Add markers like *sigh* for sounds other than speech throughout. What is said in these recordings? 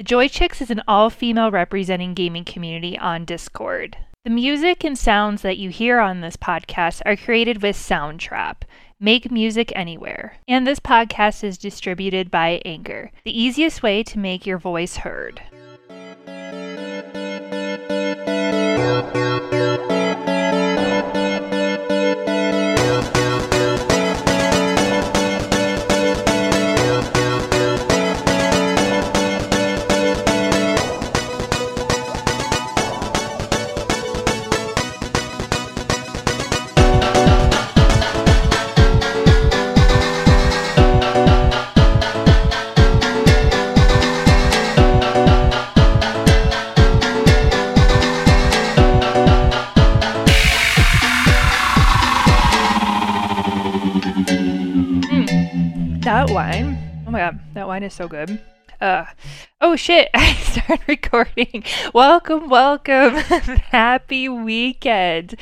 The Joy Chicks is an all female representing gaming community on Discord. The music and sounds that you hear on this podcast are created with Soundtrap. Make music anywhere. And this podcast is distributed by Anchor, the easiest way to make your voice heard. That wine. Oh my god, that wine is so good. Uh, oh shit, *laughs* I started recording. Welcome, welcome. *laughs* Happy weekend.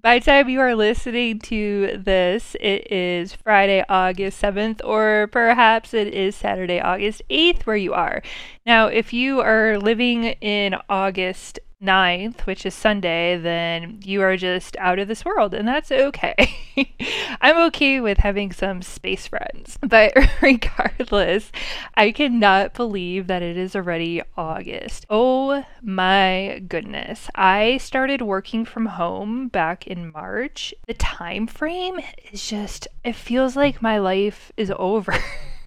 By the time you are listening to this, it is Friday, August 7th, or perhaps it is Saturday, August 8th, where you are. Now, if you are living in August 9th, which is Sunday, then you are just out of this world, and that's okay. *laughs* I'm okay with having some space friends. *laughs* But *laughs* regardless, I cannot believe that it is already August. Oh my goodness. I started working from home back in March. The time frame is just it feels like my life is over.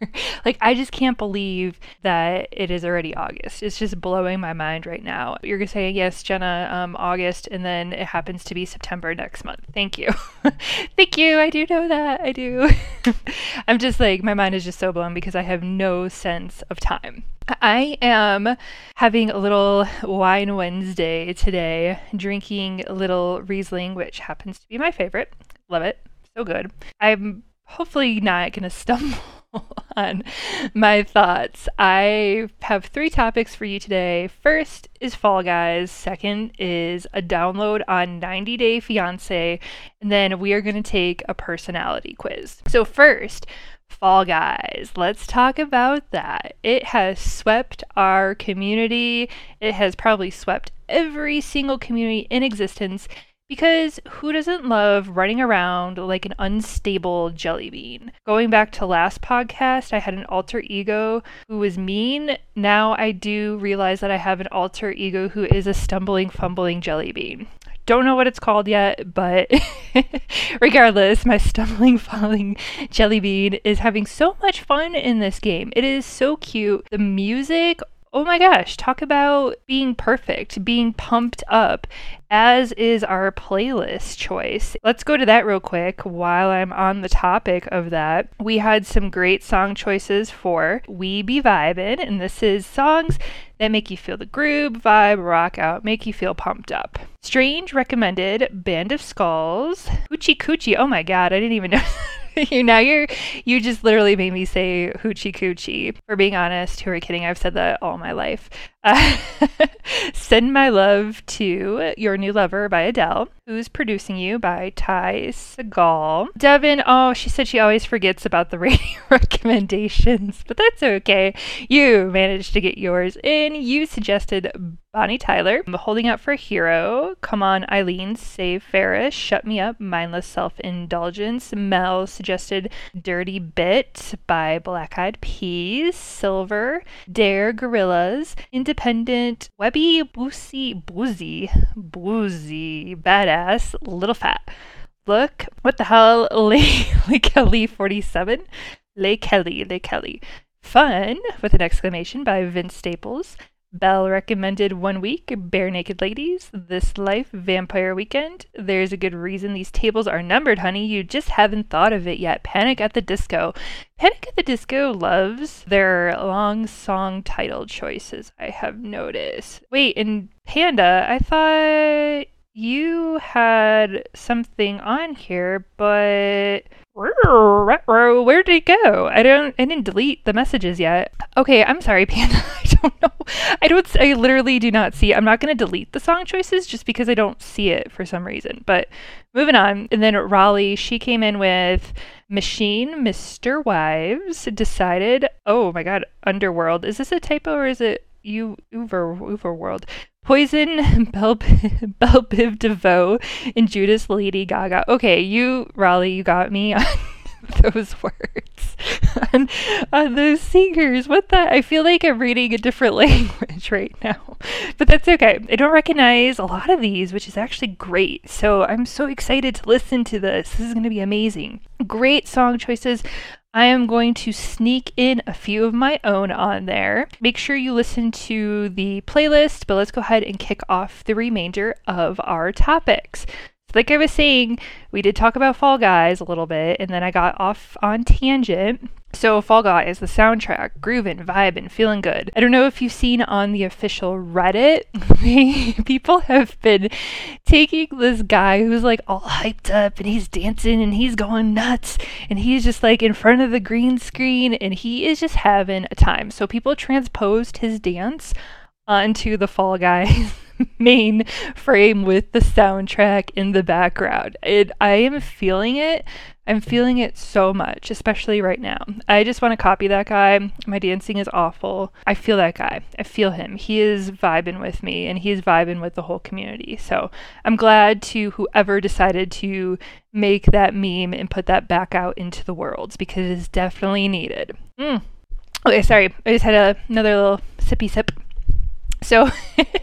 *laughs* like I just can't believe that it is already August. It's just blowing my mind right now. You're gonna say yes, Jenna, um, August, and then it happens to be September next month. Thank you, *laughs* thank you. I do know that. I do. *laughs* I'm just like my mind is just so blown because I have no sense of time. I am having a little wine Wednesday today, drinking a little Riesling, which happens to be my favorite. Love it. So good. I'm hopefully not going to stumble *laughs* on my thoughts. I have three topics for you today. First is Fall Guys, second is a download on 90 Day Fiance, and then we are going to take a personality quiz. So, first, Fall Guys. Let's talk about that. It has swept our community. It has probably swept every single community in existence because who doesn't love running around like an unstable jelly bean? Going back to last podcast, I had an alter ego who was mean. Now I do realize that I have an alter ego who is a stumbling, fumbling jelly bean. Don't know what it's called yet, but *laughs* regardless, my stumbling, *laughs* falling jelly bean is having so much fun in this game. It is so cute. The music, oh my gosh, talk about being perfect, being pumped up, as is our playlist choice. Let's go to that real quick while I'm on the topic of that. We had some great song choices for We Be Vibin', and this is songs that make you feel the groove, vibe, rock out, make you feel pumped up. Strange recommended Band of Skulls, Hoochie Coochie. Oh my god, I didn't even know. *laughs* *laughs* you now you're you just literally made me say hoochie coochie. For being honest, who are kidding? I've said that all my life. *laughs* Send my love to your new lover by Adele. Who's producing you by Ty Segall. Devin, oh, she said she always forgets about the *laughs* radio recommendations, but that's okay. You managed to get yours in. You suggested Bonnie Tyler, holding out for a hero. Come on, Eileen, save Ferris. Shut me up, mindless self indulgence. Mel suggested Dirty Bit by Black Eyed Peas. Silver, Dare Gorillaz. Independent, Webbie, Boosie, Boosie, Boosie, Badazz, Little Fat. Look, what the hell? *laughs* Lay, Lay Kelly 47? Lay Kelly, Lay Kelly. Fun, with an exclamation by Vince Staples. Bell recommended One Week, Barenaked Ladies, This Life, Vampire Weekend. There's a good reason these tables are numbered, honey. You just haven't thought of it yet. Panic at the Disco. Panic at the Disco loves their long song title choices, I have noticed. Wait, and Panda, I thought you had something on here, but where did it go? I don't I didn't delete the messages yet. Okay, I'm sorry, *laughs* Panda. Don't know. I don't I literally do not see. I'm not going to delete the song choices just because I don't see it for some reason. But moving on. And then Raleigh, she came in with Machine Mr. Wives decided, "Oh my god, Underworld. Is this a typo or is it you UVERworld. Poison, *laughs* Bell, Bell Biv DeVoe, and Judas Lady Gaga. Okay, you, Raleigh, you got me *laughs* *laughs* those words. *laughs* on, on those singers. What the? I feel like I'm reading a different *laughs* language right now. But that's okay. I don't recognize a lot of these, which is actually great. So I'm so excited to listen to this. This is going to be amazing. Great song choices. I am going to sneak in a few of my own on there. Make sure you listen to the playlist, but let's go ahead and kick off the remainder of our topics. Like I was saying, we did talk about Fall Guys a little bit, and then I got off on tangent so, Fall Guys, the soundtrack, grooving, vibing, feeling good. I don't know if you've seen on the official Reddit, *laughs* people have been taking this guy who's like all hyped up and he's dancing and he's going nuts and he's just like in front of the green screen and he is just having a time. So, people transposed his dance onto the Fall Guys *laughs* *laughs* main frame with the soundtrack in the background. It, I am feeling it I'm feeling it so much, especially right now. I just want to copy that guy. My dancing is awful. I feel that guy. I feel him. He is vibing with me and he's vibing with the whole community. So I'm glad to whoever decided to make that meme and put that back out into the world because it is definitely needed. Mm. Okay, sorry. I just had a, another little sippy sip. So,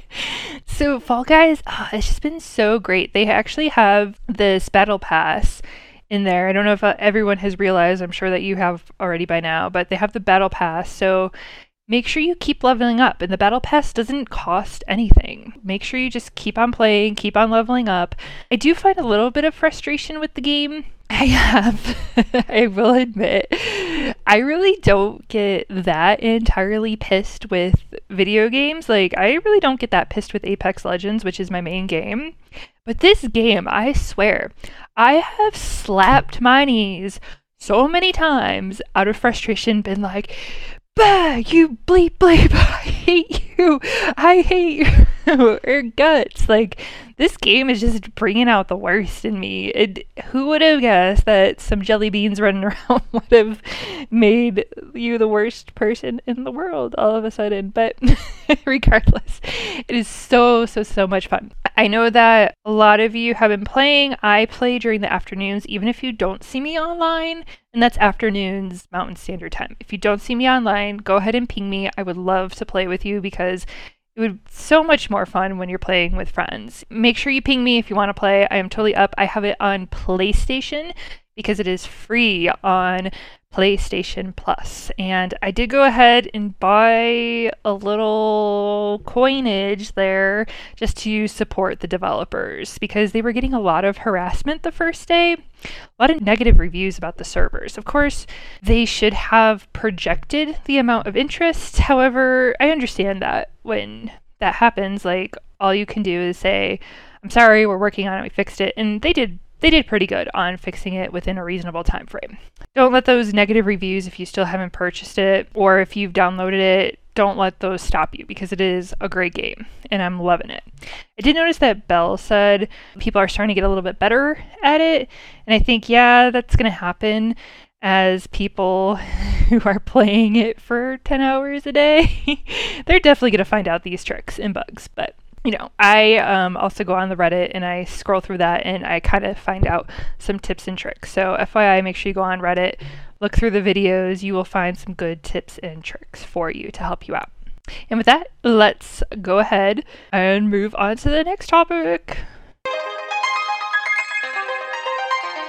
*laughs* so Fall Guys, oh, it's just been so great. They actually have this battle pass in there. I don't know if uh, everyone has realized, I'm sure that you have already by now, but they have the battle pass. So make sure you keep leveling up. And the battle pass doesn't cost anything. Make sure you just keep on playing, keep on leveling up. I do find a little bit of frustration with the game. *laughs* I have, *laughs* I will admit, I really don't get that entirely pissed with video games. Like, I really don't get that pissed with Apex Legends, which is my main game. But this game, I swear, I have slapped my knees so many times out of frustration, been like, bah, you bleep bleep, *laughs* I hate you, I hate *laughs* you, or guts. Like, this game is just bringing out the worst in me. It, who would have guessed that some jelly beans *laughs* running around would have made you the worst person in the world all of a sudden? But regardless, it is so, so, so much fun. I know that a lot of you have been playing. I play during the afternoons, even if you don't see me online, and that's afternoons Mountain Standard Time. If you don't see me online, go ahead and ping me. I would love to play with you because it would be so much more fun when you're playing with friends. Make sure you ping me if you want to play. I am totally up. I have it on PlayStation because it is free on PlayStation Plus. And I did go ahead and buy a little coinage there just to support the developers because they were getting a lot of harassment the first day, a lot of negative reviews about the servers. Of course, they should have projected the amount of interest. However, I understand that when that happens, like all you can do is say, I'm sorry, we're working on it, we fixed it. And they did they did pretty good on fixing it within a reasonable time frame. Don't let those negative reviews if you still haven't purchased it or if you've downloaded it, don't let those stop you because it is a great game and I'm loving it. I did notice that Bell said people are starting to get a little bit better at it, and I think yeah, that's going to happen as people *laughs* who are playing it for 10 hours a day, *laughs* they're definitely going to find out these tricks and bugs, but you know, I um, also go on the Reddit and I scroll through that and I kind of find out some tips and tricks. So, FYI, make sure you go on Reddit, look through the videos. You will find some good tips and tricks for you to help you out. And with that, let's go ahead and move on to the next topic.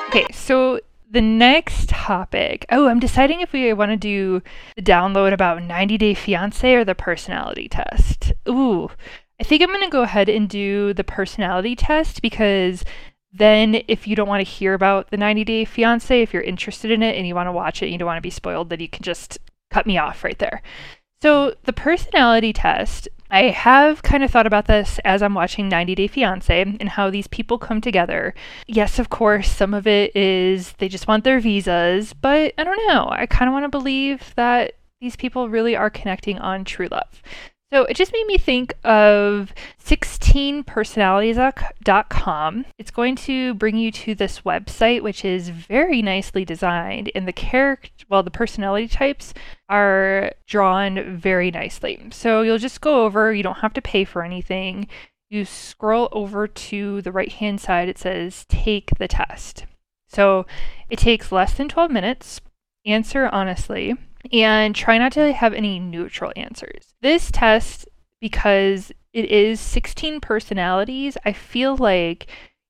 Okay, so the next topic. Oh, I'm deciding if we want to do the download about 90 Day Fiance or the personality test. Ooh, I think I'm going to go ahead and do the personality test because then if you don't want to hear about the 90 Day Fiance, if you're interested in it and you want to watch it and you don't want to be spoiled, then you can just cut me off right there. So, the personality test, I have kind of thought about this as I'm watching 90 Day Fiance and how these people come together. Yes, of course, some of it is they just want their visas, but I don't know. I kind of want to believe that these people really are connecting on true love. So it just made me think of 16personalities.com. It's going to bring you to this website, which is very nicely designed, and the character, well, the personality types are drawn very nicely. So you'll just go over, you don't have to pay for anything. You scroll over to the right hand side, it says take the test. So it takes less than 12 minutes. Answer honestly and try not to have any neutral answers. This test, because it is 16 personalities, I feel like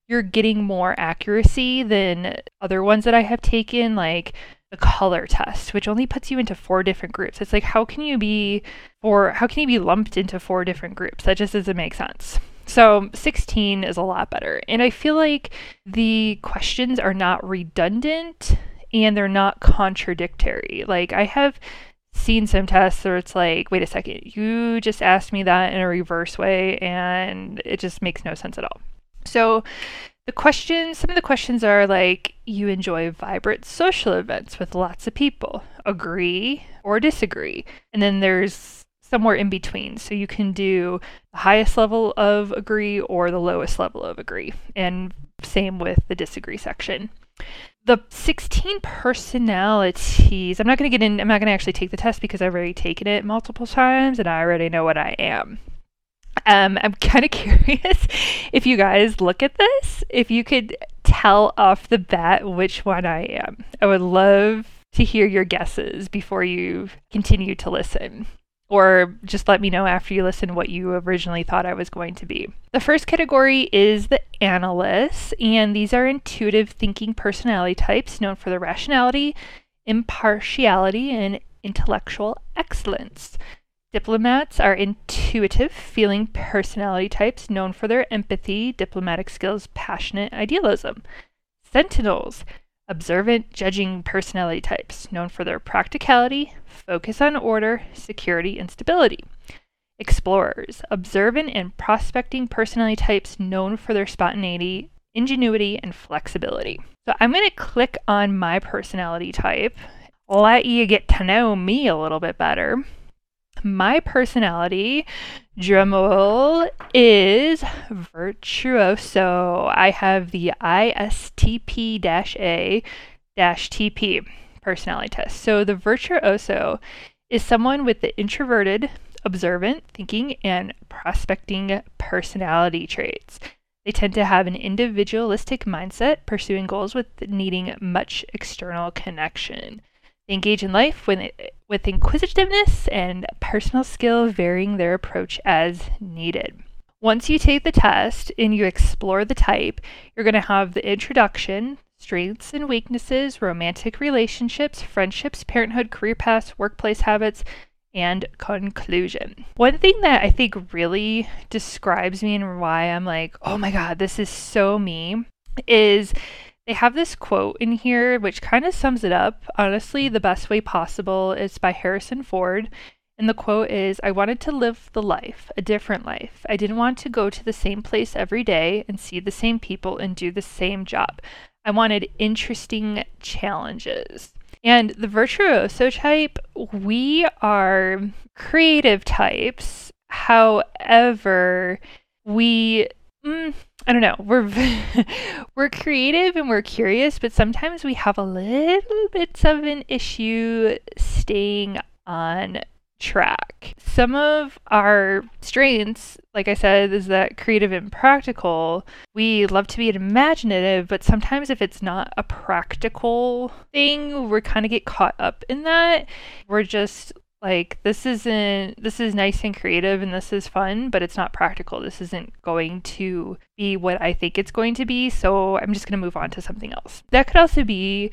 you're getting more accuracy than other ones that I have taken, like the color test, which only puts you into four different groups. It's like how can you be or how can you be lumped into four different groups? That just doesn't make sense. So 16 is a lot better. And I feel like the questions are not redundant and they're not contradictory. Like I have seen some tests where it's like, wait a second, you just asked me that in a reverse way and it just makes no sense at all. So the questions, some of the questions are like, you enjoy vibrant social events with lots of people, agree or disagree. And then there's somewhere in between. So you can do the highest level of agree or the lowest level of agree. And same with the disagree section the 16 personalities i'm not going to get in i'm not going to actually take the test because i've already taken it multiple times and i already know what i am. Um, i'm *laughs* kind of curious if you guys look at this if you could tell off the bat which one i am. I would love to hear your guesses before you continue to listen or just let me know after you listen what you originally thought I was going to be. The first category is the analysts, and these are intuitive thinking personality types known for their rationality, impartiality, and intellectual excellence. Diplomats are intuitive feeling personality types known for their empathy, diplomatic skills, passionate idealism. Sentinels observant, judging personality types, known for their practicality, focus on order, security, and stability. Explorers, observant and prospecting personality types known for their spontaneity, ingenuity, and flexibility. So I'm going to click on my personality type, let you get to know me a little bit better. My personality, drumroll, is virtuoso. I have the ISTP A TP personality test. So the virtuoso is someone with the introverted, observant, thinking, and prospecting personality traits. They tend to have an individualistic mindset, pursuing goals with needing much external connection. Engage in life with, with inquisitiveness and personal skill, varying their approach as needed. Once you take the test and you explore the type, you're going to have the introduction, strengths and weaknesses, romantic relationships, friendships, parenthood, career paths, workplace habits, and conclusion. One thing that I think really describes me and why I'm like, oh my God, this is so me, is they have this quote in here which kind of sums it up. Honestly, the best way possible is by Harrison Ford. And the quote is I wanted to live the life, a different life. I didn't want to go to the same place every day and see the same people and do the same job. I wanted interesting challenges. And the virtuoso type, we are creative types. However, we mm, I don't know. We're *laughs* we're creative and we're curious, but sometimes we have a little bit of an issue staying on track. Some of our strengths, like I said, is that creative and practical. We love to be imaginative, but sometimes if it's not a practical thing, we kind of get caught up in that. We're just like this isn't this is nice and creative and this is fun but it's not practical. This isn't going to be what i think it's going to be so i'm just going to move on to something else. That could also be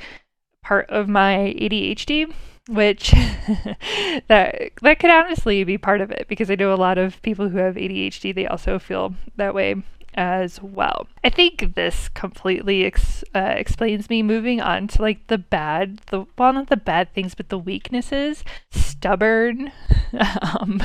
part of my adhd which *laughs* that that could honestly be part of it because i know a lot of people who have adhd they also feel that way as well. I think this completely ex- uh, explains me moving on to like the bad, the well, not the bad things, but the weaknesses. Stubborn, *laughs* um,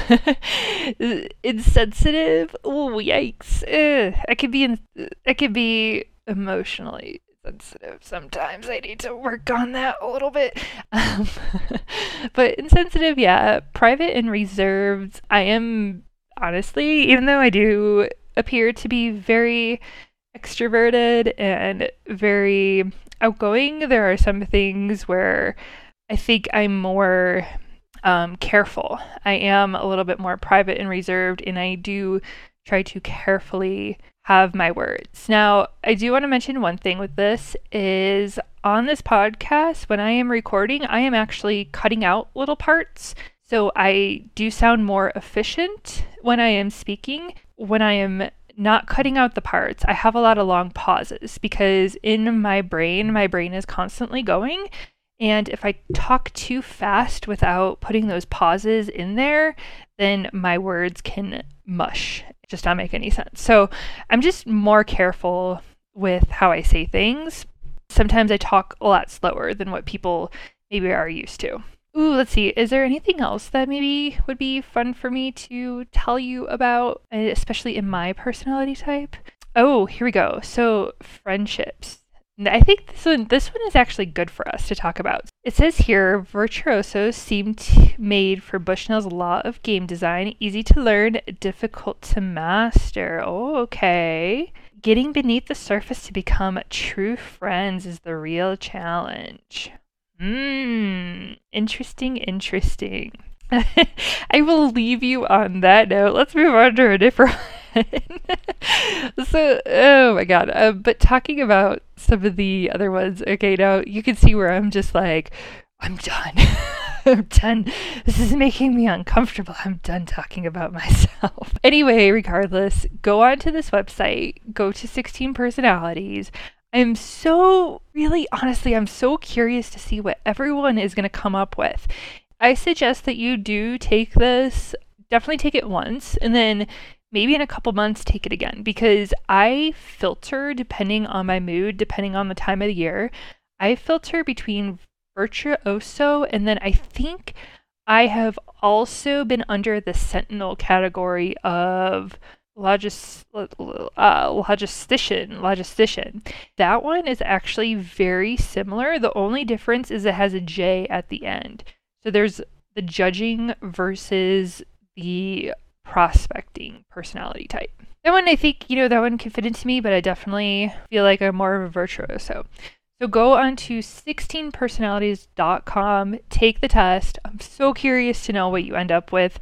*laughs* insensitive. Oh, yikes! Ugh. I could be in. I could be emotionally sensitive sometimes. I need to work on that a little bit. *laughs* Um, but insensitive, yeah. Private and reserved, I am honestly, even though I do appear to be very extroverted and very outgoing, there are some things where I think I'm more um, careful. I am a little bit more private and reserved, and I do try to carefully have my words. Now, I do want to mention one thing with this is on this podcast when I am recording, I am actually cutting out little parts. So I do sound more efficient when I am speaking. When I am not cutting out the parts, I have a lot of long pauses because in my brain, my brain is constantly going. And if I talk too fast without putting those pauses in there, then my words can mush, just not make any sense. So I'm just more careful with how I say things. Sometimes I talk a lot slower than what people maybe are used to. Ooh, let's see. Is there anything else that maybe would be fun for me to tell you about, uh, especially in my personality type? Oh, here we go. So, friendships. I think this one, this one is actually good for us to talk about. It says here, virtuosos seem made for Bushnell's law of game design, easy to learn, difficult to master. Oh, okay. Getting beneath the surface to become true friends is the real challenge. Hmm, interesting, interesting. *laughs* I will leave you on that note. Let's move on to a different *laughs* so, oh my god. Uh, but talking about some of the other ones, okay, now you can see where I'm just like, I'm done. *laughs* I'm done. This is making me uncomfortable. I'm done talking about myself. Anyway, regardless, go on to this website, go to 16 personalities. I'm so, really, honestly, I'm so curious to see what everyone is going to come up with. I suggest that you do take this, definitely take it once, and then maybe in a couple months take it again because I filter depending on my mood, depending on the time of the year. I filter between virtuoso and then I think I have also been under the sentinel category of logis, uh, logistician, logistician. That one is actually very similar. The only difference is it has a J at the end. So there's the judging versus the prospecting personality type. That one, I think, you know, that one can fit into me, but I definitely feel like I'm more of a virtuoso. So go on to 16personalities.com, take the test. I'm so curious to know what you end up with.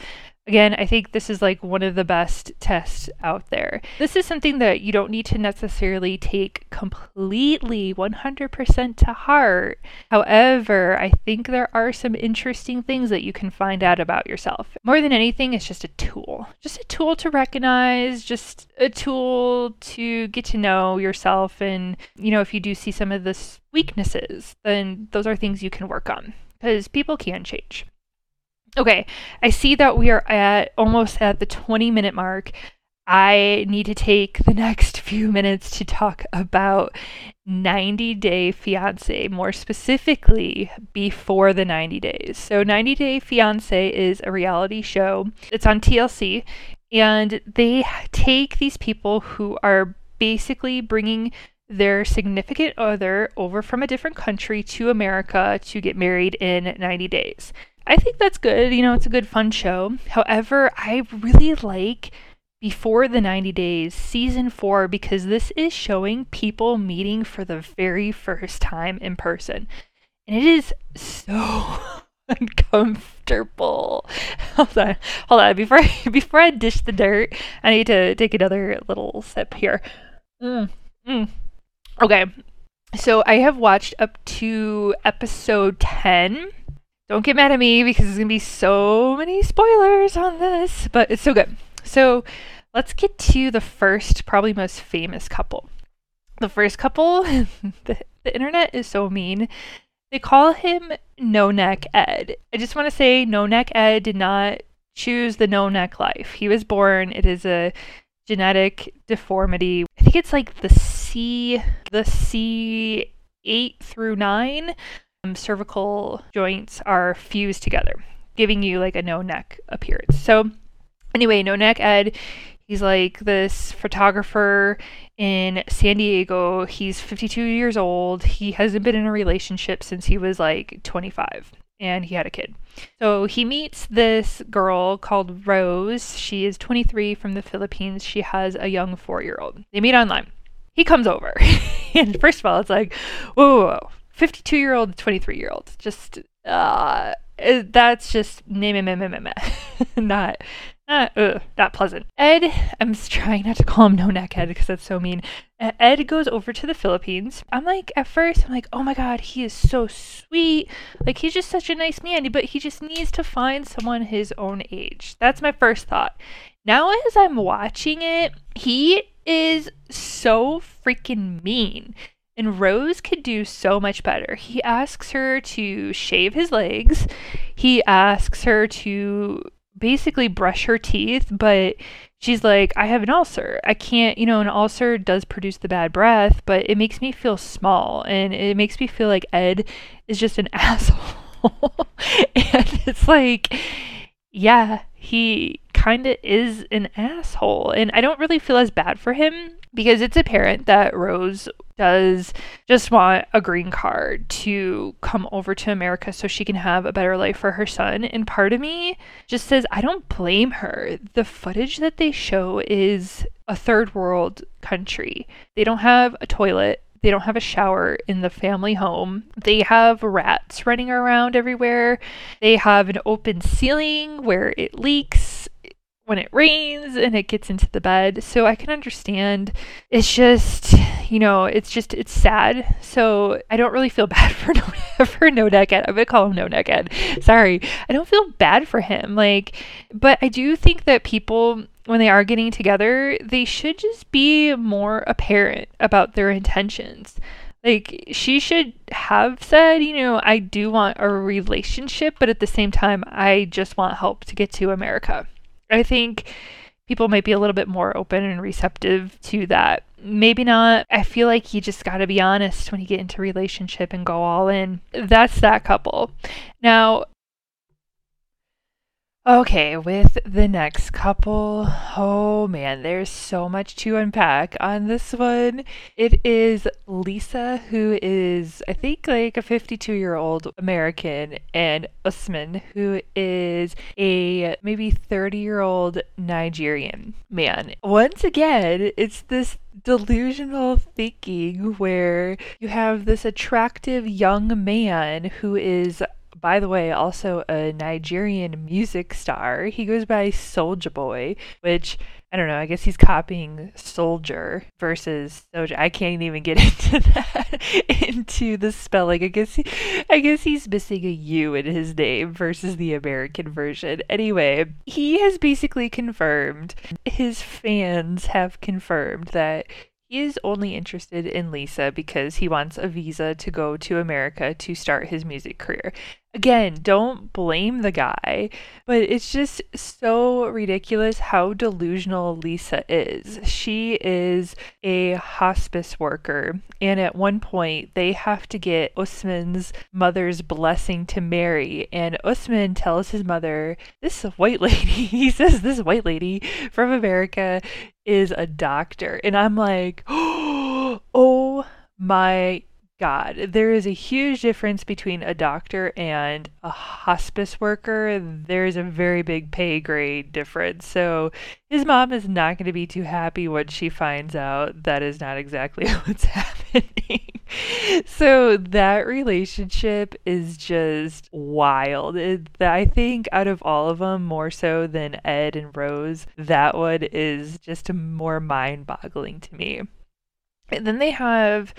Again, I think this is like one of the best tests out there. This is something that you don't need to necessarily take completely 100% to heart. However, I think there are some interesting things that you can find out about yourself. More than anything, it's just a tool. Just a tool to recognize, just a tool to get to know yourself. And, you know, if you do see some of the weaknesses, then those are things you can work on because people can change. Okay, I see that we are at almost at the 20 minute mark. I need to take the next *laughs* few minutes to talk about 90 Day Fiancé, more specifically, before the 90 days. So, 90 Day Fiancé is a reality show, it's on TLC, and they take these people who are basically bringing their significant other over from a different country to America to get married in 90 days. I think that's good. You know, it's a good fun show. However, I really like before the 90 days season 4 because this is showing people meeting for the very first time in person. And it is so *laughs* uncomfortable. Hold on. Hold on. Before I, *laughs* before I dish the dirt, I need to take another little sip here. Mm, mm. Okay. So I have watched up to episode 10 don't get mad at me because there's going to be so many spoilers on this, but it's so good. So let's get to the first, probably most famous couple. The first couple, *laughs* the, the internet is so mean. They call him No Neck Ed. I just want to say No Neck Ed did not choose the no neck life. He was born, it is a genetic deformity. I think it's like the C, the C8 through 9 um, cervical joints are fused together, giving you like a no neck appearance. So, anyway, no neck Ed, He's like this photographer in San Diego. He's 52 years old. He hasn't been in a relationship since he was like 25 and he had a kid. So he meets this girl called Rose. She is 23 from the Philippines. She has a young four year old. They meet online. He comes over. *laughs* and first of all, it's like, whoa, whoa, whoa. 52 year old, 23 year old. Just, uh, that's just *laughs* not uh, ugh, not pleasant. Ed, I'm trying not to call him no neck Ed because that's so mean. Ed goes over to the Philippines. I'm like, at first, I'm like, oh my god, he is so sweet. Like, he's just such a nice man, but he just needs to find someone his own age. That's my first thought. Now, as I'm watching it, he is so freaking mean. And Rose could do so much better. He asks her to shave his legs. He asks her to basically brush her teeth, but she's like, I have an ulcer. I can't, you know, an ulcer does produce the bad breath, but it makes me feel small and it makes me feel like Ed is just an *laughs* asshole. and it's like, yeah, he kind of is an asshole. And I don't really feel as bad for him because it's apparent that Rose does just want a green card to come over to America so she can have a better life for her son. And part of me just says, I don't blame her. The footage that they show is a third world country. They don't have a toilet. They don't have a shower in the family home. They have rats running around everywhere. They have an open ceiling where it leaks when it rains and it gets into the bed. So I can understand. It's just, you know, it's just it's sad. So I don't really feel *laughs* bad for no for no neckhead. I'm gonna call him no neckhead. Sorry, I don't feel bad for him. Like, but I do think that people when they are getting together, they should just be more apparent about their intentions. Like, she should have said, you know, I do want a relationship, but at the same time, I just want help to get to America. I think people might be a little bit more open and receptive to that. Maybe not. I feel like you just got to be honest when you get into relationship and go all in. That's that couple. Now, Okay, with the next couple, oh man, there's so much to unpack on this one. It is Lisa, who is, I think, like a 52 year old American, and Usman, who is a maybe 30 year old Nigerian man. Once again, it's this delusional thinking where you have this attractive young man who is by the way, also a Nigerian music star. He goes by SojaBoy, which I don't know. I guess he's copying Soldier versus Soldier. I can't even get *laughs* into that into the spelling. I guess he, I guess he's missing a U in his name versus the American version. Anyway, he has basically confirmed. His fans have confirmed that he is only interested in Lisa because he wants a visa to go to America to start his music career. Again, don't blame the guy, but it's just so ridiculous how delusional Lisa is. She is a hospice worker, and at one point, they have to get Usman's mother's blessing to marry. And Usman tells his mother, This white *laughs* lady, he says, This white lady from America is a doctor. And I'm like, *gasps* Oh my God, there is a huge difference between a doctor and a hospice worker. There's a very big pay grade difference. So his mom is not going to be too happy when she finds out that is not exactly *laughs* what's happening. so that relationship is just wild. It, I think out of all of them, more so than Ed and Rose, that one is just more mind boggling to me. And then they have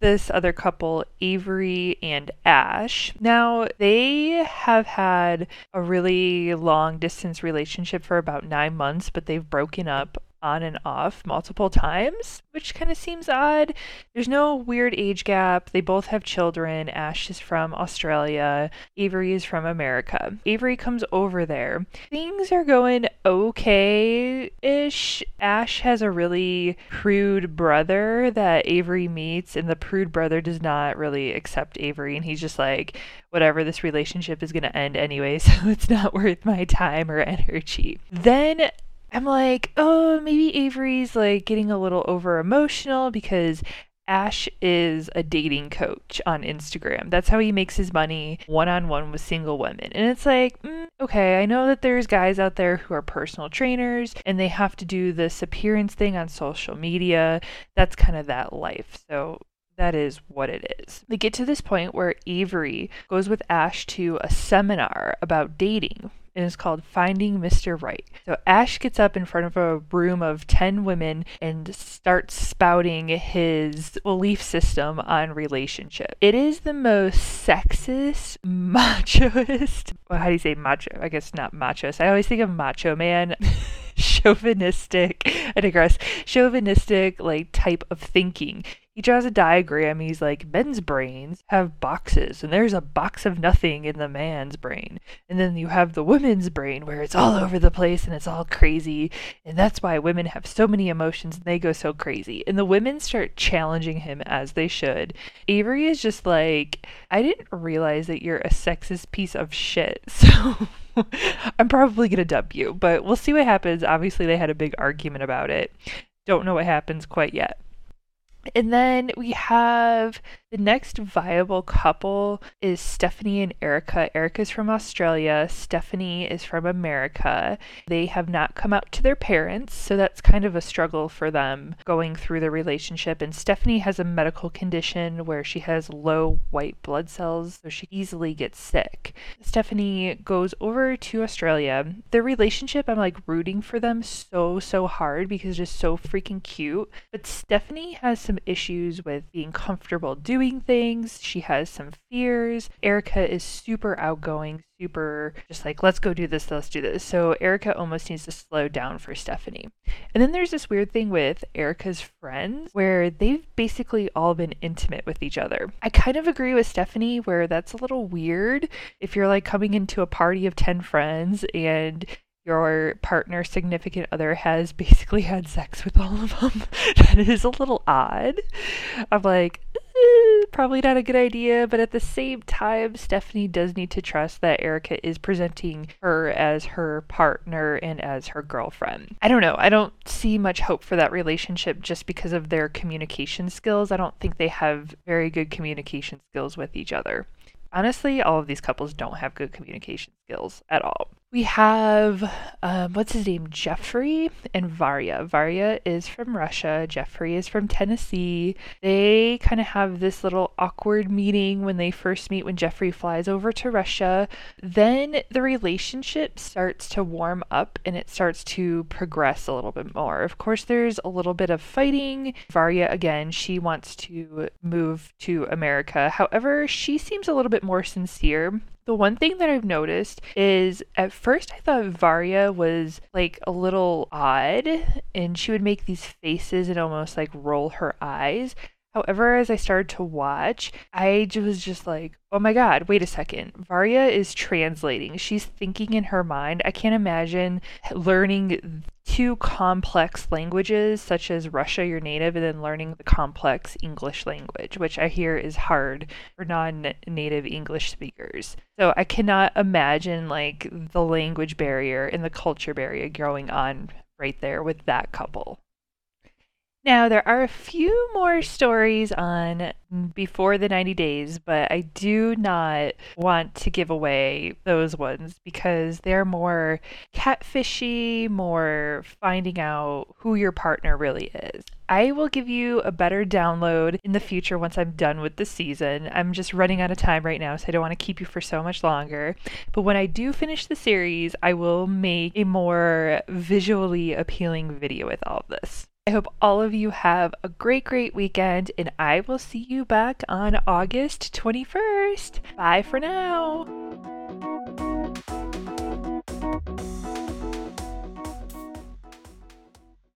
this other couple, Avery and Ash. Now, they have had a really long distance relationship for about nine months, but they've broken up on and off multiple times, which kind of seems odd. There's no weird age gap. They both have children. Ash is from Australia, Avery is from America. Avery comes over there. Things are going okay ish. Ash has a really prude brother that Avery meets, and the prude brother does not really accept Avery, and he's just like, whatever, this relationship is going to end anyway, *laughs* so it's not worth my time or energy. Then I'm like, oh, maybe Avery's like getting a little over emotional because Ash is a dating coach on Instagram. That's how he makes his money one on one with single women. And it's like, mm, okay, I know that there's guys out there who are personal trainers and they have to do this appearance thing on social media. That's kind of that life. So that is what it is. They get to this point where Avery goes with Ash to a seminar about dating and it's called Finding Mr. Right. So Ash gets up in front of a room of 10 women and starts spouting his belief system on relationship. It is the most sexist, *laughs* machoist, well, how do you say macho? I guess not machoist. I always think of macho man. *laughs* chauvinistic I digress chauvinistic like type of thinking he draws a diagram. He's like, men's brains have boxes, and there's a box of nothing in the man's brain. And then you have the woman's brain where it's all over the place and it's all crazy. And that's why women have so many emotions and they go so crazy. And the women start challenging him as they should. Avery is just like, I didn't realize that you're a sexist piece of shit. *laughs* So. I'm probably going to dump you, but we'll see what happens. Obviously, they had a big argument about it. Don't know what happens quite yet. And then we have the next viable couple is Stephanie and Erica. Erica's from Australia, Stephanie is from America. They have not come out to their parents, so that's kind of a struggle for them going through the relationship. And Stephanie has a medical condition where she has low white blood cells, so she easily gets sick. Stephanie goes over to Australia. Their relationship, I'm like rooting for them so, so hard because it's just so freaking cute. But Stephanie has some issues with being comfortable doing doing things. She has some fears. Erica is super outgoing, super just like, let's go do this, let's do this. So Erica almost needs to slow down for Stephanie. And then there's this weird thing with Erica's friends where they've basically all been intimate with each other. I kind of agree with Stephanie where that's a little weird if you're like coming into a party of 10 friends and your partner, significant other has basically had sex with all of them. *laughs* that is a little odd. I'm like, *laughs* probably not a good idea, but at the same time, Stephanie does need to trust that Erica is presenting her as her partner and as her girlfriend. I don't know. I don't see much hope for that relationship just because of their communication skills. I don't think they have very good communication skills with each other. Honestly, all of these couples don't have good communication skills at all. We have, um, what's his name? Jeffrey and Varya. Varya is from Russia. Jeffrey is from Tennessee. They kind of have this little awkward meeting when they first meet when Jeffrey flies over to Russia. Then the relationship starts to warm up and it starts to progress a little bit more. Of course, there's a little bit of fighting. Varya, again, she wants to move to America. However, she seems a little bit more sincere the one thing that I've noticed is at first I thought Varya was like a little odd and she would make these faces and almost like roll her eyes. However, as I started to watch, I was just like, oh my god, wait a second. Varya is translating. She's thinking in her mind. I can't imagine learning two complex languages, such as Russia, your native, and then learning the complex English language, which I hear is hard for non native English speakers. So I cannot imagine like the language barrier and the culture barrier going on right there with that couple. Now, there are a few more stories on before the 90 days, but I do not want to give away those ones because they're more catfishy, more finding out who your partner really is. I will give you a better download in the future once I'm done with the season. I'm just running out of time right now, so I don't want to keep you for so much longer. But when I do finish the series, I will make a more visually appealing video with all of this. I hope all of you have a great, great weekend, and I will see you back on August 21st. Bye for now.